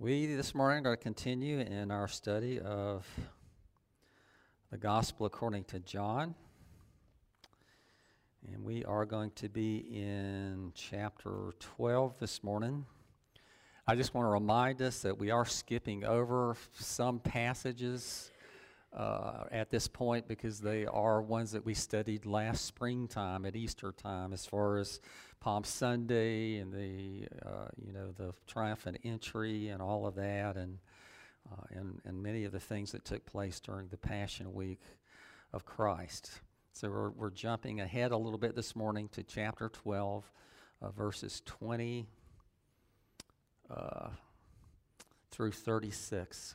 We this morning are going to continue in our study of the Gospel according to John. And we are going to be in chapter 12 this morning. I just want to remind us that we are skipping over some passages uh, at this point because they are ones that we studied last springtime at Easter time, as far as Palm Sunday and the uh, you know the triumphant entry and all of that, and uh, and and many of the things that took place during the Passion Week of Christ. So we're we're jumping ahead a little bit this morning to chapter 12, uh, verses 20 uh, through 36.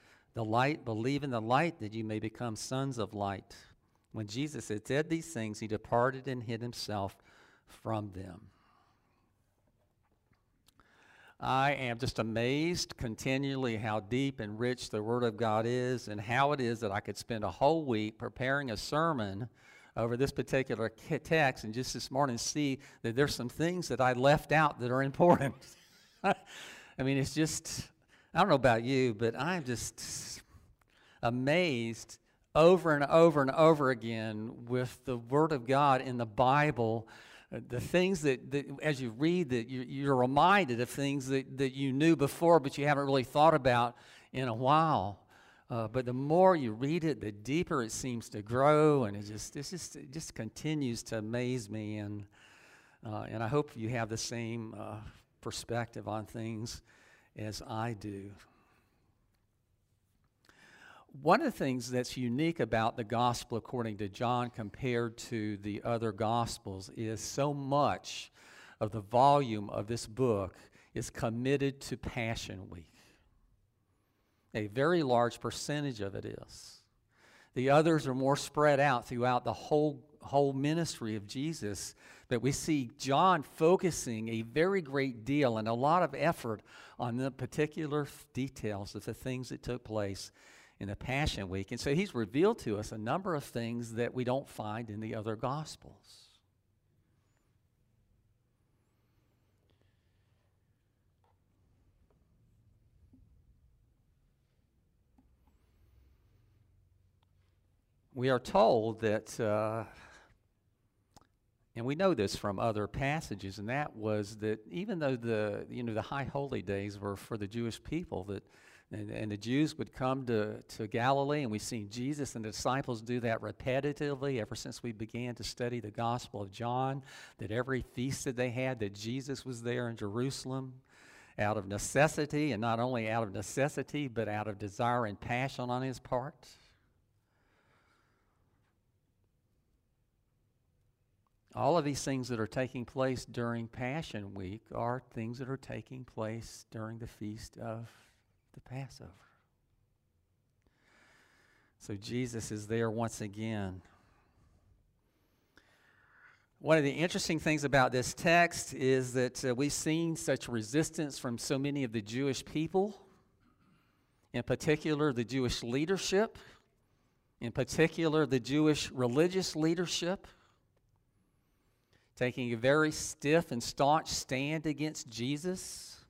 the light, believe in the light that you may become sons of light. When Jesus had said these things, he departed and hid himself from them. I am just amazed continually how deep and rich the Word of God is, and how it is that I could spend a whole week preparing a sermon over this particular text, and just this morning see that there's some things that I left out that are important. I mean, it's just I don't know about you, but I'm just amazed over and over and over again with the Word of God in the Bible. Uh, the things that, that as you read, that you, you're reminded of things that, that you knew before, but you haven't really thought about in a while. Uh, but the more you read it, the deeper it seems to grow, and it just it just it just continues to amaze me. And uh, and I hope you have the same uh, perspective on things as I do. One of the things that's unique about the gospel according to John compared to the other gospels is so much of the volume of this book is committed to Passion Week. A very large percentage of it is. The others are more spread out throughout the whole, whole ministry of Jesus but we see John focusing a very great deal and a lot of effort on the particular details of the things that took place in the Passion Week. And so he's revealed to us a number of things that we don't find in the other Gospels. We are told that. Uh, and we know this from other passages, and that was that even though the you know the high holy days were for the Jewish people, that and, and the Jews would come to, to Galilee, and we've seen Jesus and the disciples do that repetitively ever since we began to study the Gospel of John. That every feast that they had, that Jesus was there in Jerusalem out of necessity, and not only out of necessity, but out of desire and passion on his part. All of these things that are taking place during Passion Week are things that are taking place during the feast of the Passover. So Jesus is there once again. One of the interesting things about this text is that uh, we've seen such resistance from so many of the Jewish people, in particular, the Jewish leadership, in particular, the Jewish religious leadership, taking a very stiff and staunch stand against Jesus.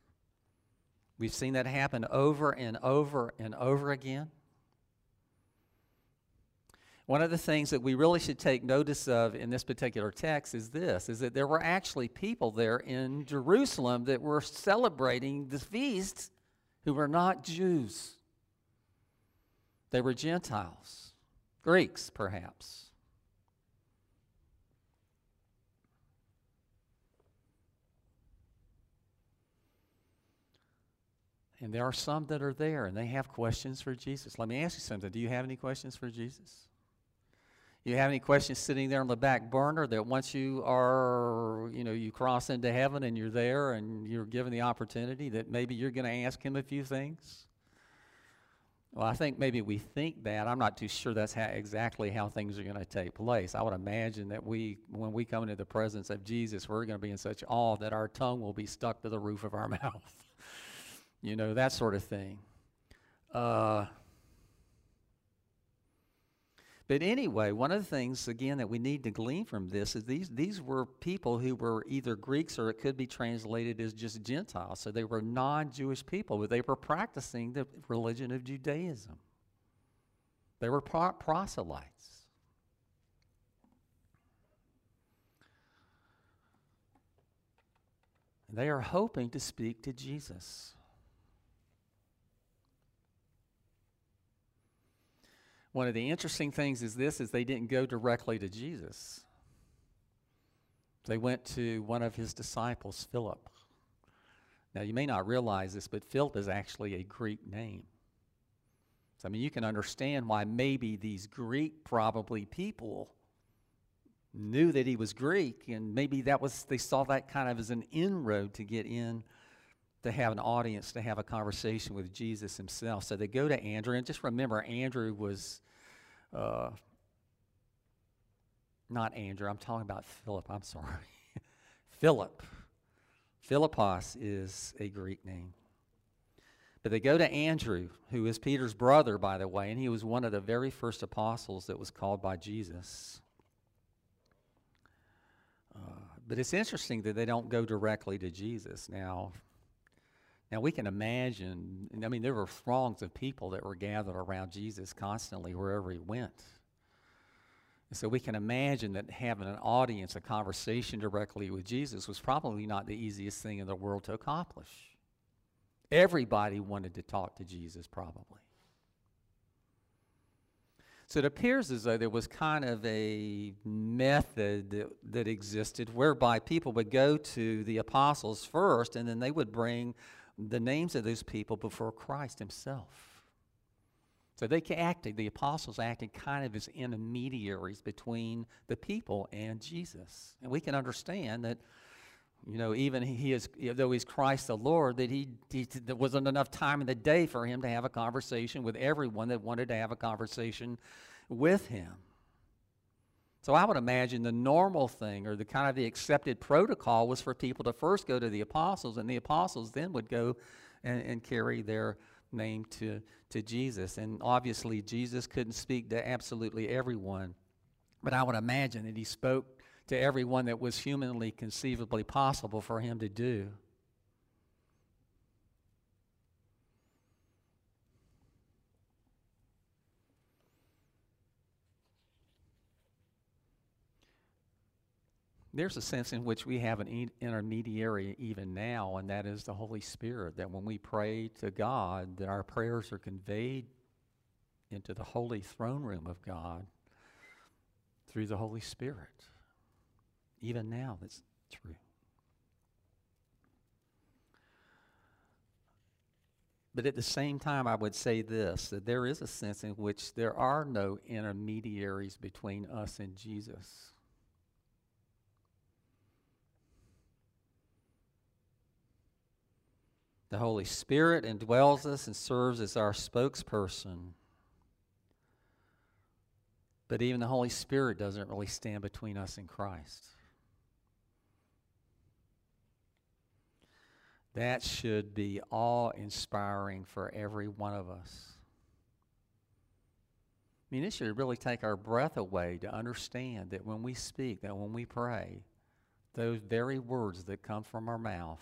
We've seen that happen over and over and over again. One of the things that we really should take notice of in this particular text is this is that there were actually people there in Jerusalem that were celebrating the feast who were not Jews. They were Gentiles, Greeks perhaps. And there are some that are there and they have questions for Jesus. Let me ask you something. Do you have any questions for Jesus? You have any questions sitting there on the back burner that once you are, you know, you cross into heaven and you're there and you're given the opportunity that maybe you're going to ask him a few things? Well, I think maybe we think that. I'm not too sure that's how, exactly how things are going to take place. I would imagine that we, when we come into the presence of Jesus, we're going to be in such awe that our tongue will be stuck to the roof of our mouth. You know, that sort of thing. Uh, but anyway, one of the things, again, that we need to glean from this is these, these were people who were either Greeks or it could be translated as just Gentiles. So they were non Jewish people, but they were practicing the religion of Judaism. They were pro- proselytes. They are hoping to speak to Jesus. One of the interesting things is this is they didn't go directly to Jesus. They went to one of his disciples, Philip. Now you may not realize this, but Philip is actually a Greek name. So I mean you can understand why maybe these Greek probably people knew that he was Greek and maybe that was they saw that kind of as an inroad to get in to have an audience, to have a conversation with Jesus himself. So they go to Andrew, and just remember, Andrew was uh, not Andrew, I'm talking about Philip, I'm sorry. Philip. Philippos is a Greek name. But they go to Andrew, who is Peter's brother, by the way, and he was one of the very first apostles that was called by Jesus. Uh, but it's interesting that they don't go directly to Jesus. Now, now we can imagine, I mean, there were throngs of people that were gathered around Jesus constantly wherever he went. And so we can imagine that having an audience, a conversation directly with Jesus was probably not the easiest thing in the world to accomplish. Everybody wanted to talk to Jesus, probably. So it appears as though there was kind of a method that, that existed whereby people would go to the apostles first and then they would bring the names of those people before Christ himself. So they acted, the apostles acted kind of as intermediaries between the people and Jesus. And we can understand that, you know, even he is, though he's Christ the Lord, that he, he there wasn't enough time in the day for him to have a conversation with everyone that wanted to have a conversation with him. So I would imagine the normal thing or the kind of the accepted protocol was for people to first go to the apostles, and the apostles then would go and, and carry their name to, to Jesus. And obviously, Jesus couldn't speak to absolutely everyone, but I would imagine that he spoke to everyone that was humanly conceivably possible for him to do. There's a sense in which we have an intermediary even now, and that is the Holy Spirit. That when we pray to God, that our prayers are conveyed into the holy throne room of God through the Holy Spirit. Even now, that's true. But at the same time, I would say this that there is a sense in which there are no intermediaries between us and Jesus. The Holy Spirit indwells us and serves as our spokesperson. But even the Holy Spirit doesn't really stand between us and Christ. That should be awe inspiring for every one of us. I mean, it should really take our breath away to understand that when we speak, that when we pray, those very words that come from our mouth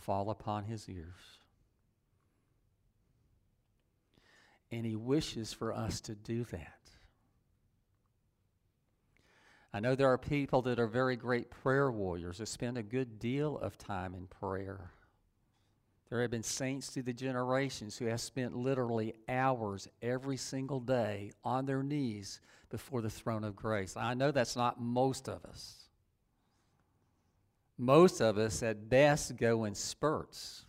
fall upon his ears. And he wishes for us to do that. I know there are people that are very great prayer warriors that spend a good deal of time in prayer. There have been saints through the generations who have spent literally hours every single day on their knees before the throne of grace. I know that's not most of us. Most of us, at best, go in spurts.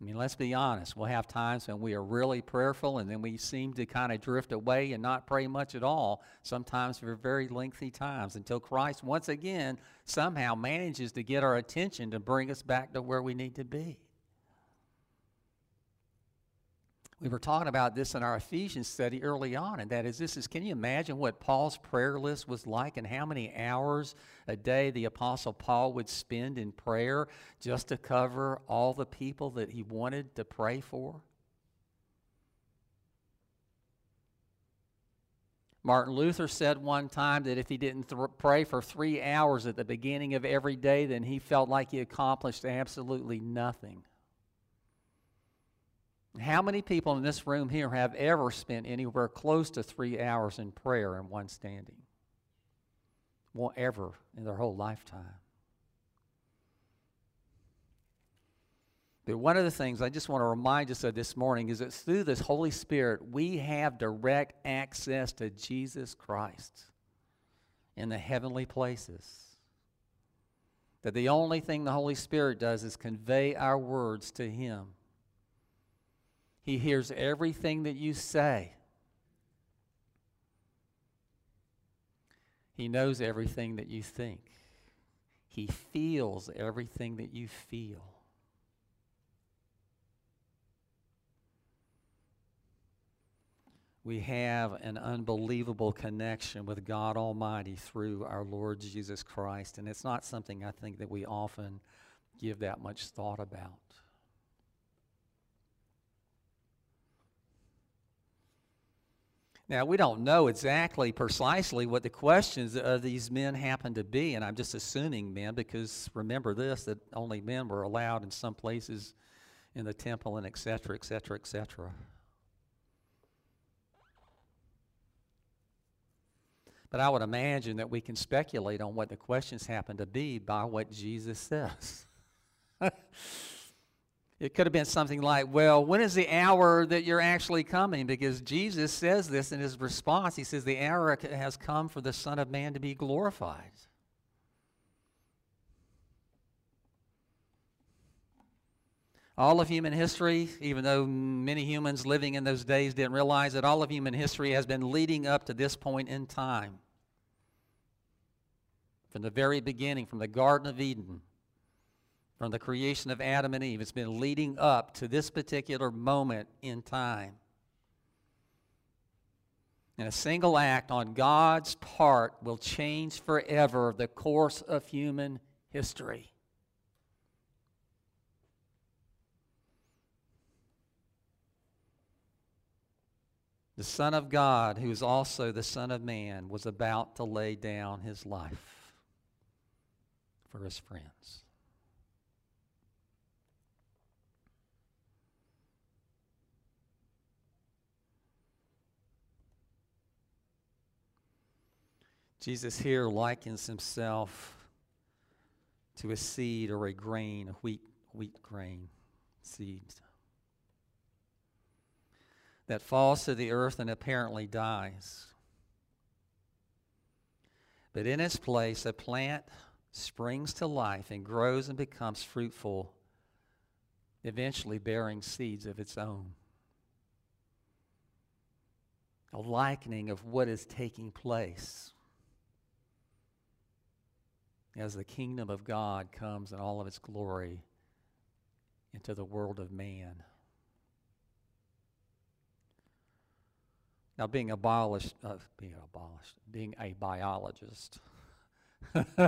I mean, let's be honest. We'll have times when we are really prayerful and then we seem to kind of drift away and not pray much at all, sometimes for very lengthy times, until Christ once again somehow manages to get our attention to bring us back to where we need to be. We were talking about this in our Ephesians study early on, and that is this is can you imagine what Paul's prayer list was like and how many hours a day the Apostle Paul would spend in prayer just to cover all the people that he wanted to pray for? Martin Luther said one time that if he didn't th- pray for three hours at the beginning of every day, then he felt like he accomplished absolutely nothing. How many people in this room here have ever spent anywhere close to three hours in prayer in one standing? Won't ever in their whole lifetime. But one of the things I just want to remind us of this morning is that through this Holy Spirit, we have direct access to Jesus Christ in the heavenly places. That the only thing the Holy Spirit does is convey our words to Him. He hears everything that you say. He knows everything that you think. He feels everything that you feel. We have an unbelievable connection with God Almighty through our Lord Jesus Christ, and it's not something I think that we often give that much thought about. Now, we don't know exactly precisely what the questions of these men happened to be, and I'm just assuming men because remember this that only men were allowed in some places in the temple and et cetera, et cetera, et cetera. But I would imagine that we can speculate on what the questions happen to be by what Jesus says. It could have been something like, Well, when is the hour that you're actually coming? Because Jesus says this in his response. He says, The hour has come for the Son of Man to be glorified. All of human history, even though many humans living in those days didn't realize that all of human history has been leading up to this point in time. From the very beginning, from the Garden of Eden from the creation of Adam and Eve. It's been leading up to this particular moment in time. And a single act on God's part will change forever the course of human history. The Son of God, who is also the Son of Man, was about to lay down his life for his friends. Jesus here likens himself to a seed or a grain, a wheat, wheat grain seed that falls to the earth and apparently dies. But in its place, a plant springs to life and grows and becomes fruitful, eventually bearing seeds of its own. A likening of what is taking place as the kingdom of God comes in all of its glory into the world of man. Now, being abolished, uh, being abolished, being a biologist,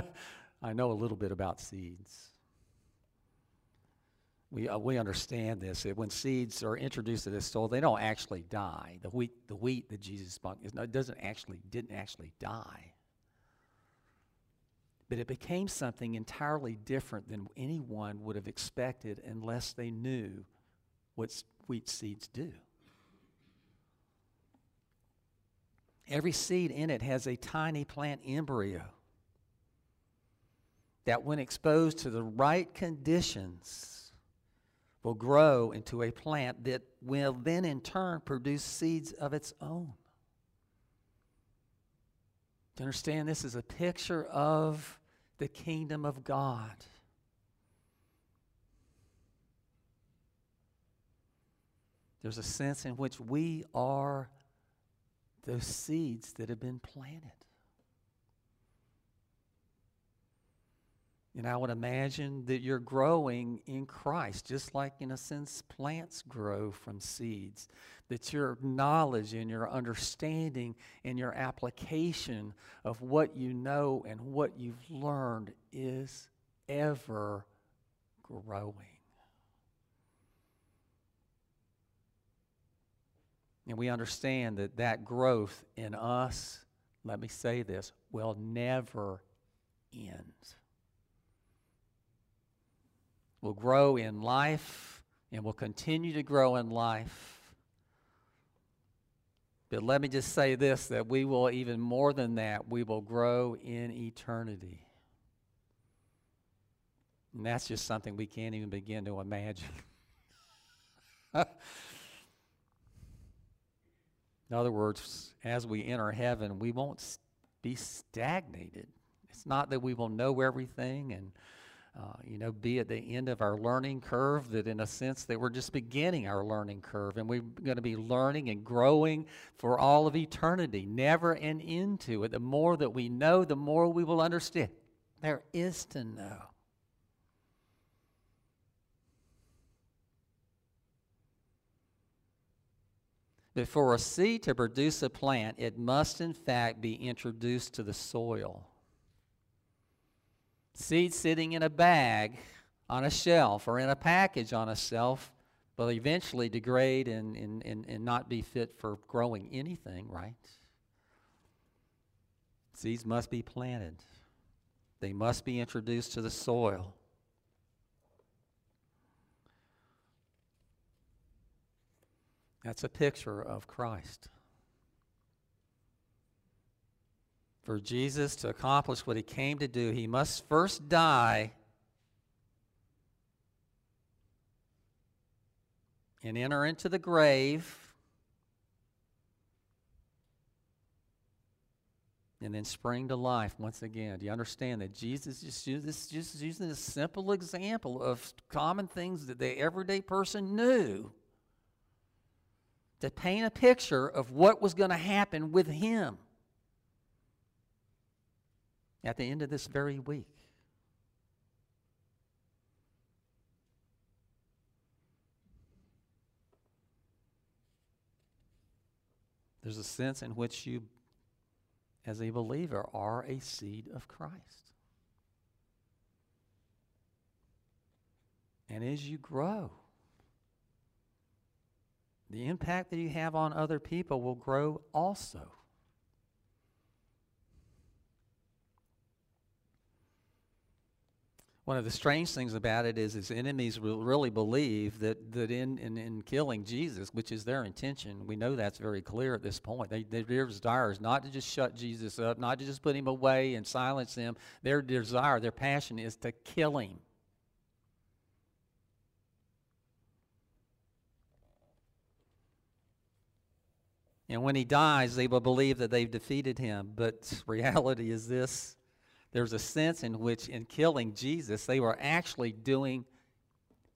I know a little bit about seeds. We, uh, we understand this. That when seeds are introduced to this soil, they don't actually die. The wheat, the wheat that Jesus spoke, is, no, doesn't actually, didn't actually die. But it became something entirely different than anyone would have expected unless they knew what wheat seeds do. Every seed in it has a tiny plant embryo that, when exposed to the right conditions, will grow into a plant that will then in turn produce seeds of its own. To understand this is a picture of the kingdom of God. There's a sense in which we are those seeds that have been planted. And I would imagine that you're growing in Christ, just like, in a sense, plants grow from seeds. That your knowledge and your understanding and your application of what you know and what you've learned is ever growing. And we understand that that growth in us, let me say this, will never end. We'll grow in life and will continue to grow in life. But let me just say this that we will, even more than that, we will grow in eternity. And that's just something we can't even begin to imagine. In other words, as we enter heaven, we won't be stagnated. It's not that we will know everything and uh, you know, be at the end of our learning curve, that in a sense that we're just beginning our learning curve and we're going to be learning and growing for all of eternity, never an end to it. The more that we know, the more we will understand. There is to know. But for a seed to produce a plant, it must in fact be introduced to the soil. Seed sitting in a bag on a shelf or in a package on a shelf will eventually degrade and, and, and, and not be fit for growing anything, right? Seeds must be planted, they must be introduced to the soil. That's a picture of Christ. For Jesus to accomplish what he came to do, he must first die and enter into the grave. and then spring to life once again. Do you understand that Jesus this just using a simple example of common things that the everyday person knew to paint a picture of what was going to happen with him at the end of this very week. There's a sense in which you, as a believer, are a seed of Christ. And as you grow, the impact that you have on other people will grow also. One of the strange things about it is his enemies will really believe that, that in, in, in killing Jesus, which is their intention, we know that's very clear at this point. They, their desire is not to just shut Jesus up, not to just put him away and silence him. Their desire, their passion is to kill him. And when he dies, they will believe that they've defeated him. But reality is this there's a sense in which, in killing Jesus, they were actually doing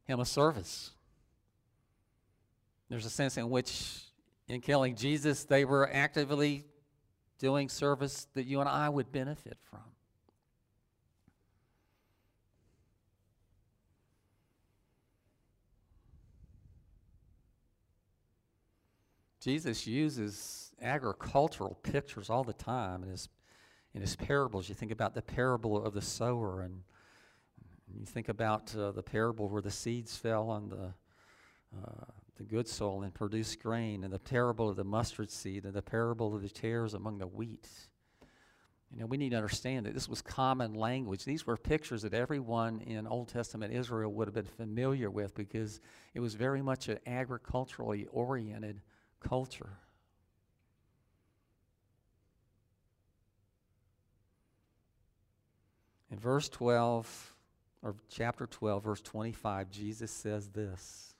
him a service. There's a sense in which, in killing Jesus, they were actively doing service that you and I would benefit from. Jesus uses agricultural pictures all the time in his in his parables. You think about the parable of the sower, and you think about uh, the parable where the seeds fell on the, uh, the good soil and produced grain, and the parable of the mustard seed, and the parable of the tares among the wheat. You know, we need to understand that this was common language. These were pictures that everyone in Old Testament Israel would have been familiar with because it was very much an agriculturally oriented culture. In verse 12, or chapter 12, verse 25, Jesus says this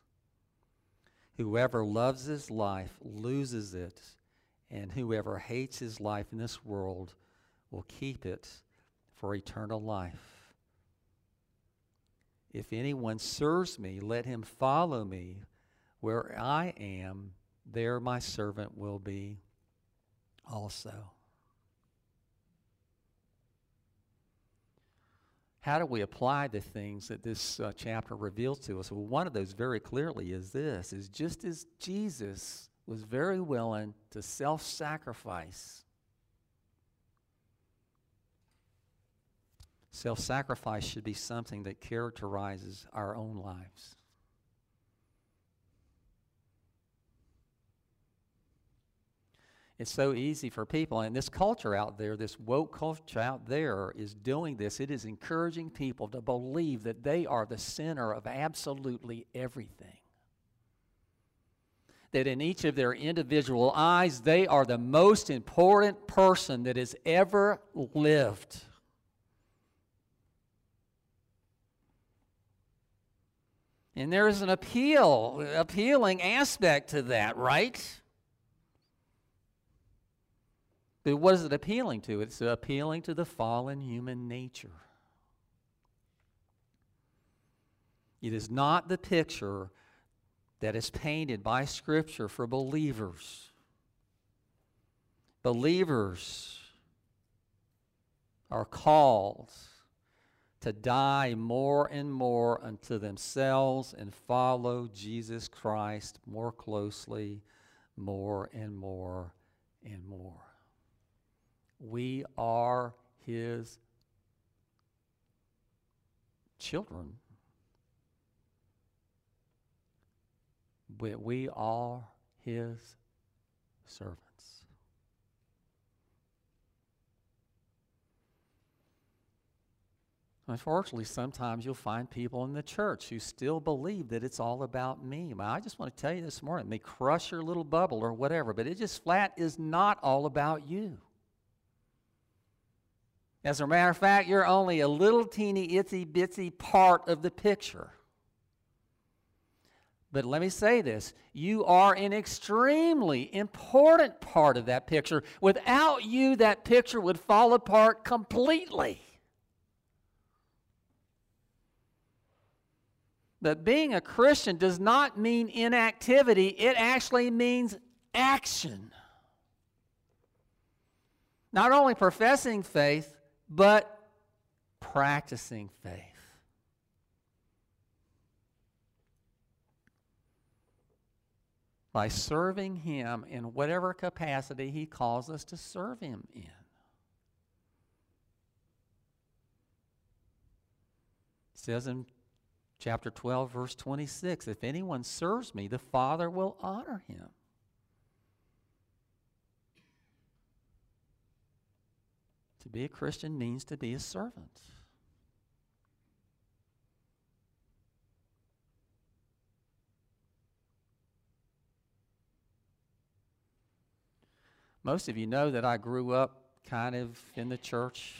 Whoever loves his life loses it, and whoever hates his life in this world will keep it for eternal life. If anyone serves me, let him follow me. Where I am, there my servant will be also. How do we apply the things that this uh, chapter reveals to us? Well, one of those very clearly is this is just as Jesus was very willing to self-sacrifice Self sacrifice should be something that characterizes our own lives. It's so easy for people, and this culture out there, this woke culture out there, is doing this. It is encouraging people to believe that they are the center of absolutely everything. That in each of their individual eyes, they are the most important person that has ever lived. And there is an appeal, appealing aspect to that, right? But what is it appealing to? It's appealing to the fallen human nature. It is not the picture that is painted by Scripture for believers. Believers are called to die more and more unto themselves and follow Jesus Christ more closely, more and more and more. We are His children. But we are His servants. Unfortunately, sometimes you'll find people in the church who still believe that it's all about me. I just want to tell you this morning, it may crush your little bubble or whatever, but it just flat is not all about you. As a matter of fact, you're only a little teeny itsy bitsy part of the picture. But let me say this you are an extremely important part of that picture. Without you, that picture would fall apart completely. But being a Christian does not mean inactivity, it actually means action. Not only professing faith, but practicing faith. By serving Him in whatever capacity He calls us to serve Him in. It says in chapter 12, verse 26 If anyone serves me, the Father will honor him. To be a Christian means to be a servant. Most of you know that I grew up kind of in the church.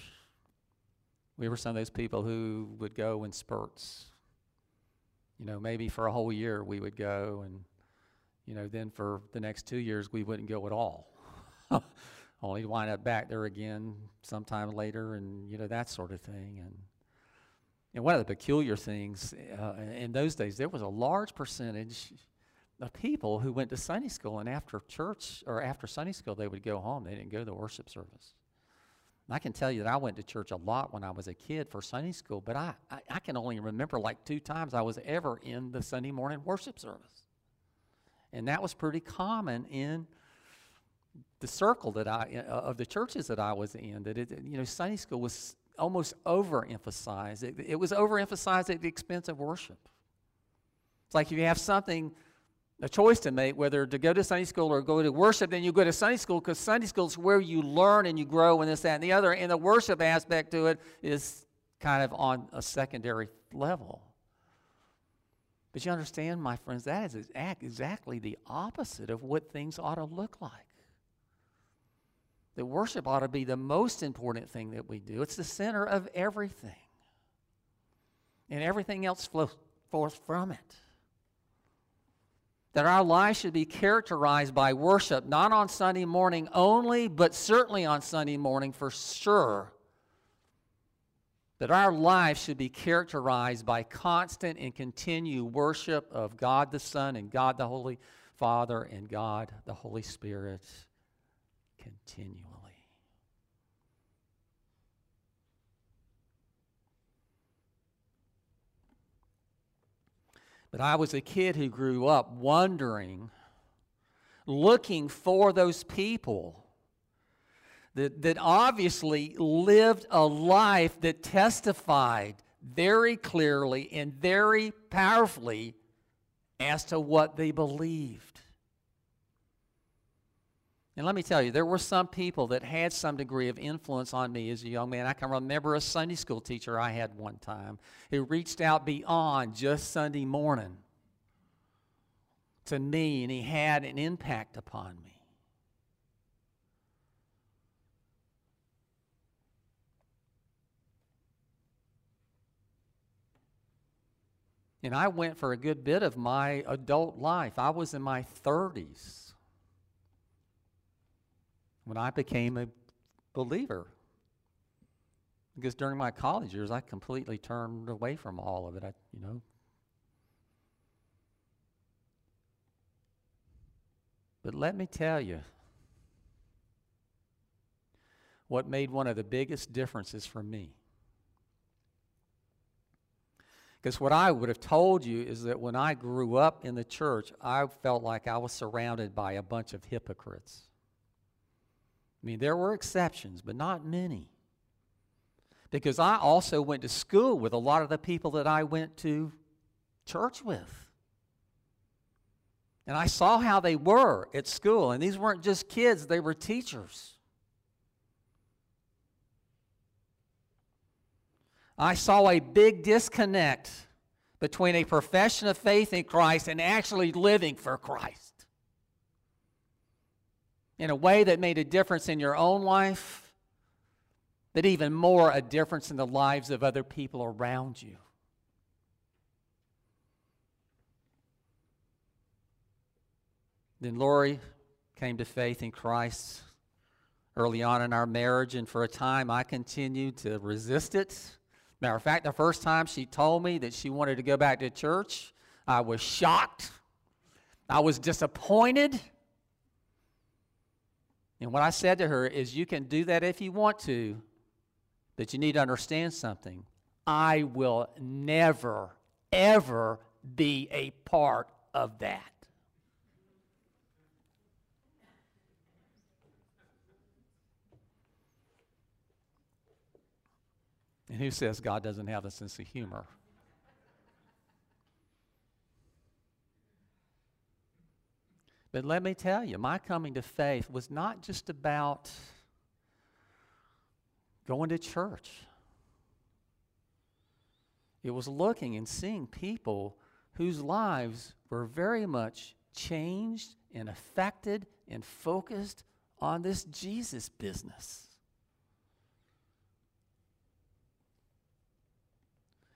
We were some of those people who would go in spurts you know, maybe for a whole year we would go, and, you know, then for the next two years we wouldn't go at all. Only to wind up back there again sometime later, and, you know, that sort of thing. And, and one of the peculiar things uh, in those days, there was a large percentage of people who went to Sunday school, and after church or after Sunday school, they would go home. They didn't go to the worship service. I can tell you that I went to church a lot when I was a kid for Sunday school, but I, I, I, can only remember like two times I was ever in the Sunday morning worship service. And that was pretty common in the circle that I, uh, of the churches that I was in, that it, you know, Sunday school was almost overemphasized. It, it was overemphasized at the expense of worship. It's like if you have something, a choice to make, whether to go to Sunday school or go to worship, then you go to Sunday school because Sunday school is where you learn and you grow and this, that, and the other. And the worship aspect to it is kind of on a secondary level. But you understand, my friends, that is exactly the opposite of what things ought to look like. That worship ought to be the most important thing that we do. It's the center of everything. And everything else flows forth from it. That our lives should be characterized by worship, not on Sunday morning only, but certainly on Sunday morning for sure. That our lives should be characterized by constant and continued worship of God the Son and God the Holy Father and God the Holy Spirit continually. But I was a kid who grew up wondering, looking for those people that, that obviously lived a life that testified very clearly and very powerfully as to what they believed. And let me tell you, there were some people that had some degree of influence on me as a young man. I can remember a Sunday school teacher I had one time who reached out beyond just Sunday morning to me, and he had an impact upon me. And I went for a good bit of my adult life. I was in my 30s when I became a believer. Because during my college years, I completely turned away from all of it. I, you know. But let me tell you what made one of the biggest differences for me. Because what I would have told you is that when I grew up in the church, I felt like I was surrounded by a bunch of hypocrites. I mean, there were exceptions, but not many. Because I also went to school with a lot of the people that I went to church with. And I saw how they were at school. And these weren't just kids, they were teachers. I saw a big disconnect between a profession of faith in Christ and actually living for Christ in a way that made a difference in your own life, but even more, a difference in the lives of other people around you. Then Lori came to faith in Christ early on in our marriage, and for a time I continued to resist it. Matter of fact, the first time she told me that she wanted to go back to church, I was shocked. I was disappointed. And what I said to her is, You can do that if you want to, but you need to understand something. I will never, ever be a part of that. And who says God doesn't have a sense of humor? But let me tell you, my coming to faith was not just about going to church. It was looking and seeing people whose lives were very much changed and affected and focused on this Jesus business.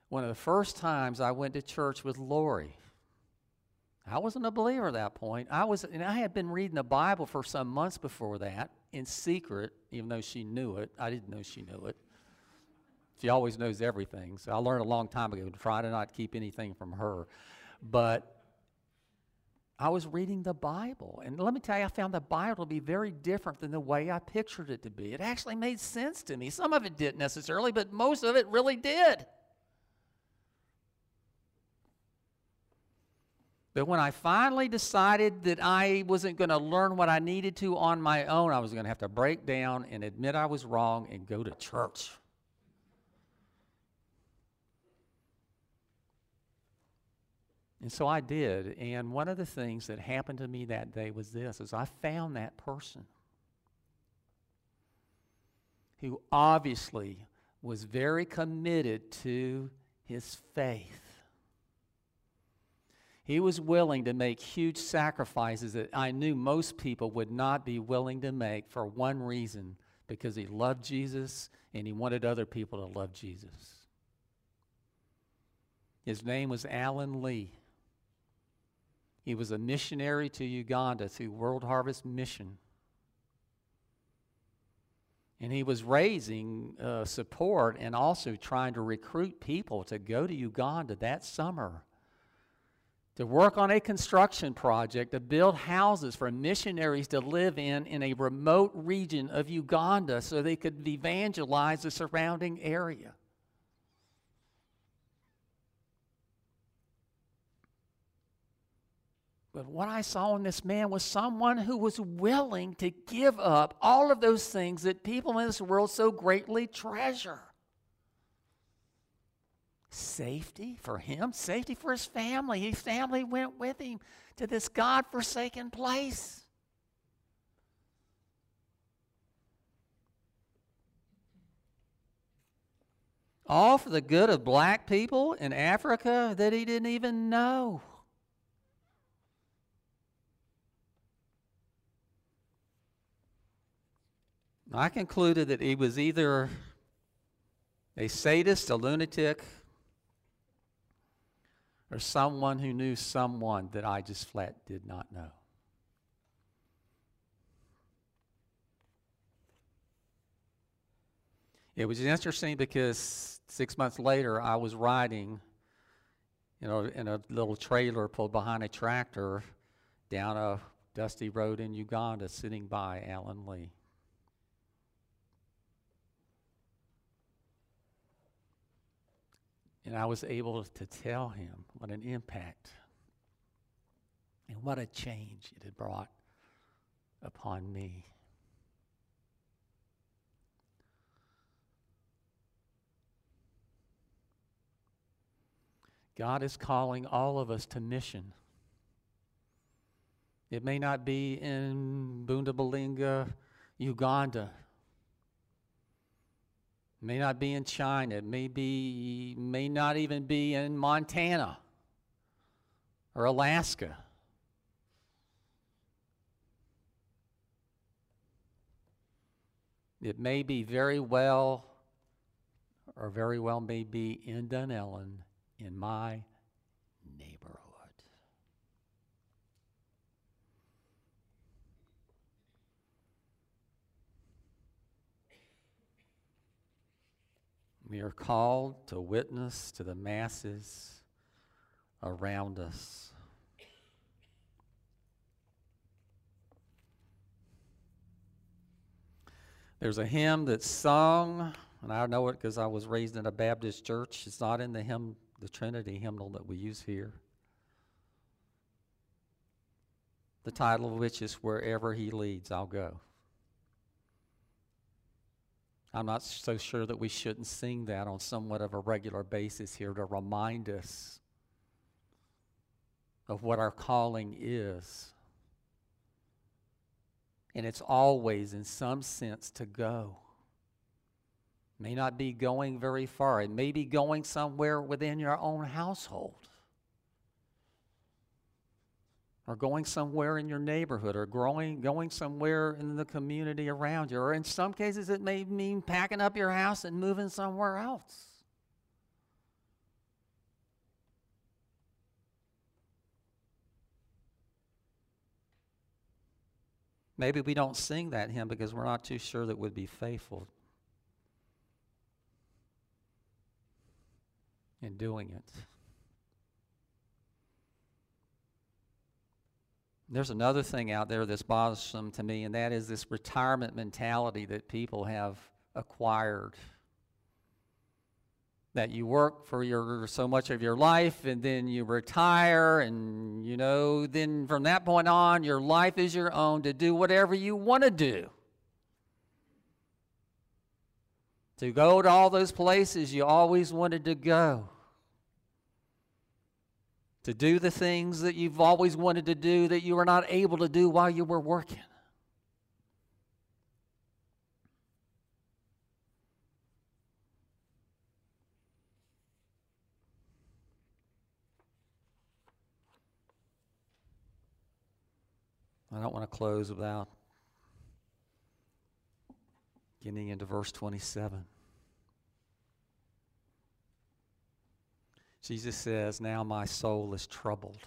One of the first times I went to church with Lori, I wasn't a believer at that point. I was, and I had been reading the Bible for some months before that in secret, even though she knew it. I didn't know she knew it. She always knows everything. So I learned a long time ago to try to not keep anything from her. But I was reading the Bible. And let me tell you, I found the Bible to be very different than the way I pictured it to be. It actually made sense to me. Some of it didn't necessarily, but most of it really did. But when I finally decided that I wasn't going to learn what I needed to on my own, I was going to have to break down and admit I was wrong and go to church. And so I did. And one of the things that happened to me that day was this is I found that person who obviously was very committed to his faith. He was willing to make huge sacrifices that I knew most people would not be willing to make for one reason because he loved Jesus and he wanted other people to love Jesus. His name was Alan Lee. He was a missionary to Uganda through World Harvest Mission. And he was raising uh, support and also trying to recruit people to go to Uganda that summer to work on a construction project to build houses for missionaries to live in in a remote region of Uganda so they could evangelize the surrounding area. But what I saw in this man was someone who was willing to give up all of those things that people in this world so greatly treasure safety for him, safety for his family. His family went with him to this God forsaken place. All for the good of black people in Africa that he didn't even know. I concluded that he was either a sadist, a lunatic, or someone who knew someone that I just flat did not know. It was interesting because six months later I was riding, you know, in a little trailer pulled behind a tractor down a dusty road in Uganda, sitting by Alan Lee. And I was able to tell him what an impact and what a change it had brought upon me. God is calling all of us to mission. It may not be in Bundabalinga, Uganda. May not be in China. It may be may not even be in Montana or Alaska. It may be very well, or very well may be in Dunellen in my neighborhood. We are called to witness to the masses around us. There's a hymn that's sung, and I know it because I was raised in a Baptist church. It's not in the hymn, the Trinity hymnal that we use here. The title of which is Wherever He Leads, I'll Go. I'm not so sure that we shouldn't sing that on somewhat of a regular basis here to remind us of what our calling is. And it's always, in some sense, to go. May not be going very far. It may be going somewhere within your own household or going somewhere in your neighborhood or growing, going somewhere in the community around you. Or in some cases, it may mean packing up your house and moving somewhere else. Maybe we don't sing that hymn because we're not too sure that we'd be faithful in doing it. There's another thing out there that's bothersome to me, and that is this retirement mentality that people have acquired. that you work for your so much of your life and then you retire and you know then from that point on your life is your own to do whatever you want to do to go to all those places you always wanted to go to do the things that you've always wanted to do that you were not able to do while you were working I don't want to close without getting into verse 27. Jesus says, Now my soul is troubled.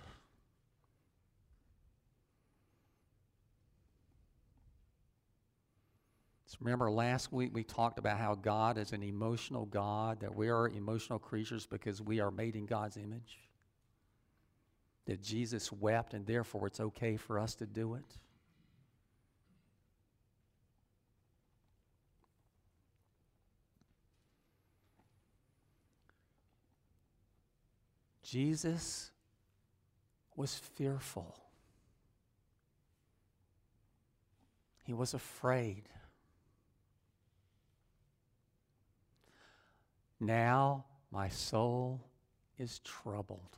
So remember, last week we talked about how God is an emotional God, that we are emotional creatures because we are made in God's image that Jesus wept and therefore it's okay for us to do it? Jesus was fearful. He was afraid. Now my soul is troubled.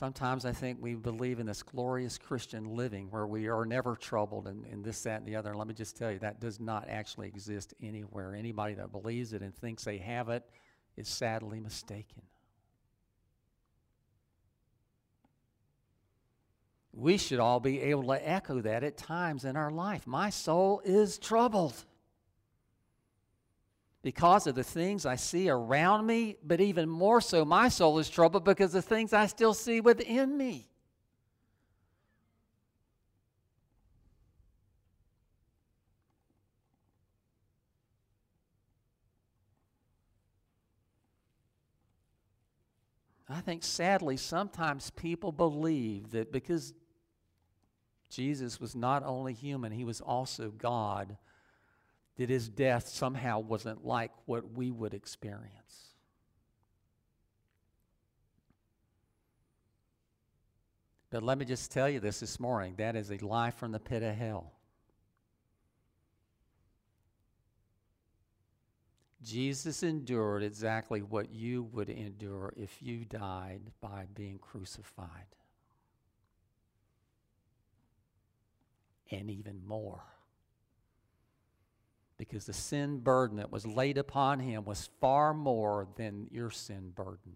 Sometimes I think we believe in this glorious Christian living where we are never troubled and, and this, that, and the other. And let me just tell you, that does not actually exist anywhere. Anybody that believes it and thinks they have it is sadly mistaken. We should all be able to echo that at times in our life. My soul is troubled because of the things I see around me, but even more so, my soul is troubled because of the things I still see within me. I think sadly, sometimes people believe that because Jesus was not only human, he was also God that his death somehow wasn't like what we would experience. But let me just tell you this this morning that is a lie from the pit of hell. Jesus endured exactly what you would endure if you died by being crucified. And even more because the sin burden that was laid upon him was far more than your sin burden.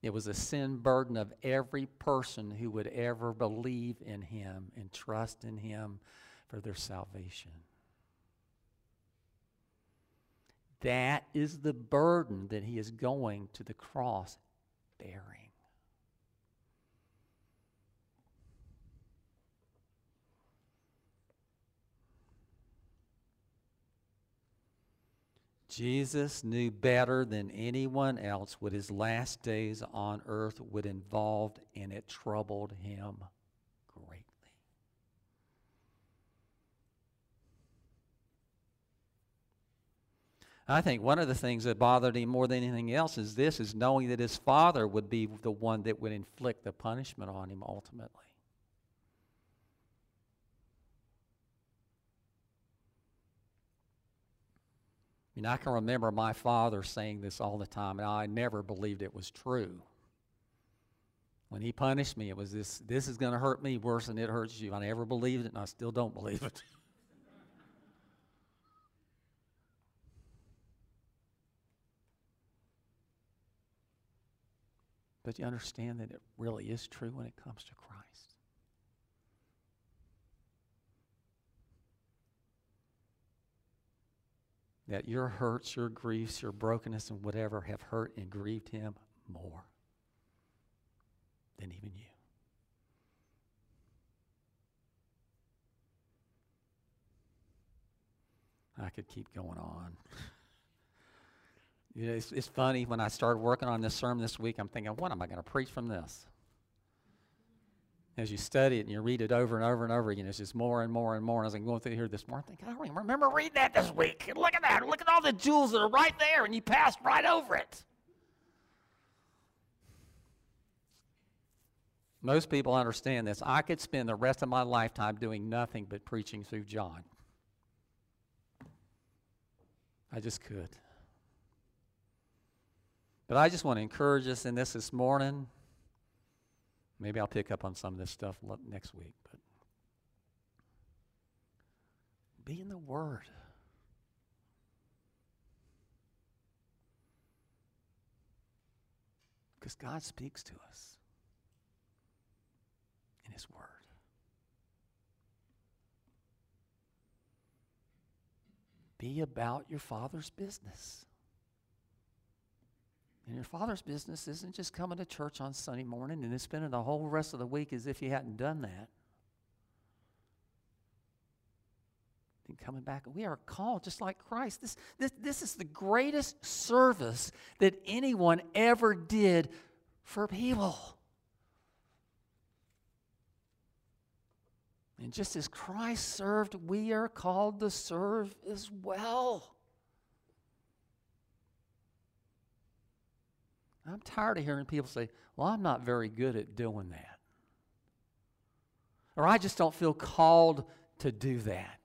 It was a sin burden of every person who would ever believe in him and trust in him for their salvation. That is the burden that he is going to the cross bearing. Jesus knew better than anyone else what his last days on earth would involve, and it troubled him greatly. I think one of the things that bothered him more than anything else is this is knowing that his father would be the one that would inflict the punishment on him ultimately. I mean, I can remember my father saying this all the time, and I never believed it was true. When he punished me, it was this this is going to hurt me worse than it hurts you. I never believed it, and I still don't believe it. but you understand that it really is true when it comes to Christ. That your hurts, your griefs, your brokenness, and whatever have hurt and grieved him more than even you. I could keep going on. you know, it's, it's funny when I started working on this sermon this week, I'm thinking, what am I going to preach from this? As you study it and you read it over and over and over again, it's just more and more and more. And as I'm going through here this morning, I think, I don't even remember reading that this week. Look at that. Look at all the jewels that are right there, and you passed right over it. Most people understand this. I could spend the rest of my lifetime doing nothing but preaching through John. I just could. But I just want to encourage us in this this morning. Maybe I'll pick up on some of this stuff next week, but be in the Word. Because God speaks to us in His Word. Be about your Father's business. And your Father's business isn't just coming to church on Sunday morning and then spending the whole rest of the week as if you hadn't done that. And coming back, we are called just like Christ. This, this, this is the greatest service that anyone ever did for people. And just as Christ served, we are called to serve as well. I'm tired of hearing people say, Well, I'm not very good at doing that. Or I just don't feel called to do that.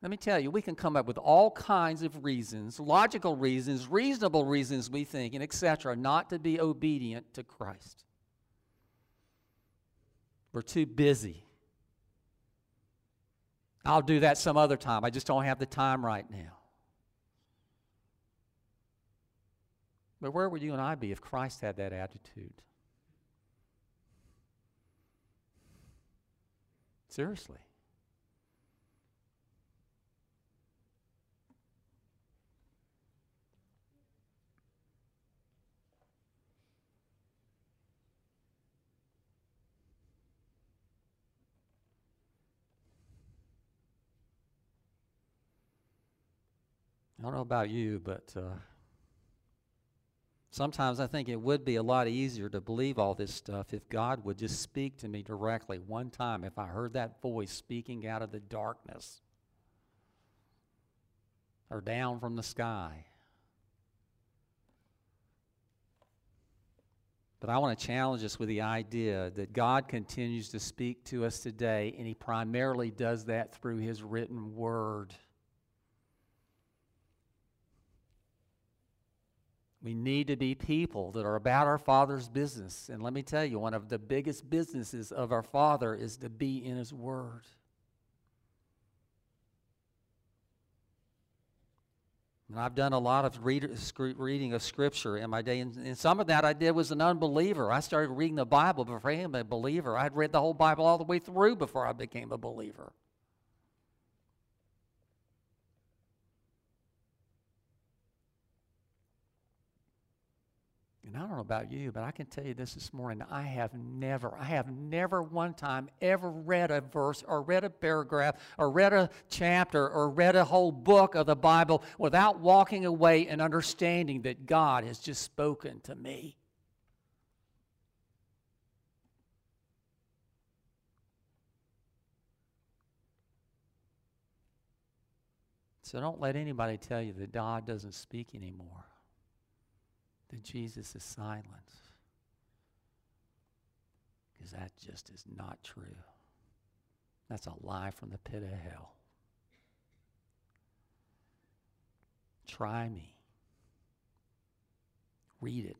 Let me tell you, we can come up with all kinds of reasons, logical reasons, reasonable reasons, we think, and etc., not to be obedient to Christ. We're too busy. I'll do that some other time. I just don't have the time right now. But where would you and I be if Christ had that attitude? Seriously. I don't know about you, but uh, sometimes I think it would be a lot easier to believe all this stuff if God would just speak to me directly one time, if I heard that voice speaking out of the darkness or down from the sky. But I want to challenge us with the idea that God continues to speak to us today, and He primarily does that through His written word. We need to be people that are about our Father's business. And let me tell you, one of the biggest businesses of our Father is to be in His Word. And I've done a lot of read, reading of Scripture in my day, and, and, some of that I did was an unbeliever. I started reading the Bible before I became a believer. I'd read the whole Bible all the way through before I became a believer. I don't know about you, but I can tell you this this morning. I have never, I have never one time ever read a verse or read a paragraph or read a chapter or read a whole book of the Bible without walking away and understanding that God has just spoken to me. So don't let anybody tell you that God doesn't speak anymore that Jesus is silent. Because that just is not true. That's a lie from the pit of hell. Try me. Read it.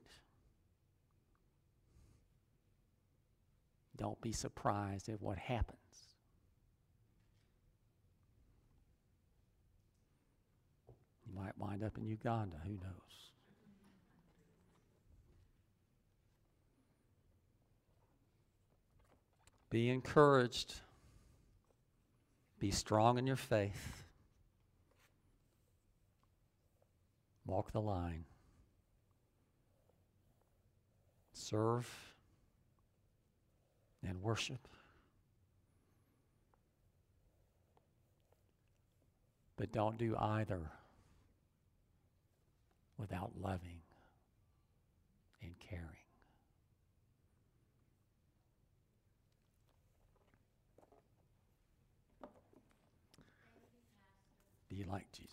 Don't be surprised at what happens. You might wind up in Uganda, who knows? Be encouraged. Be strong in your faith. Walk the line. Serve and worship. But don't do either without loving and caring. Like Jesus.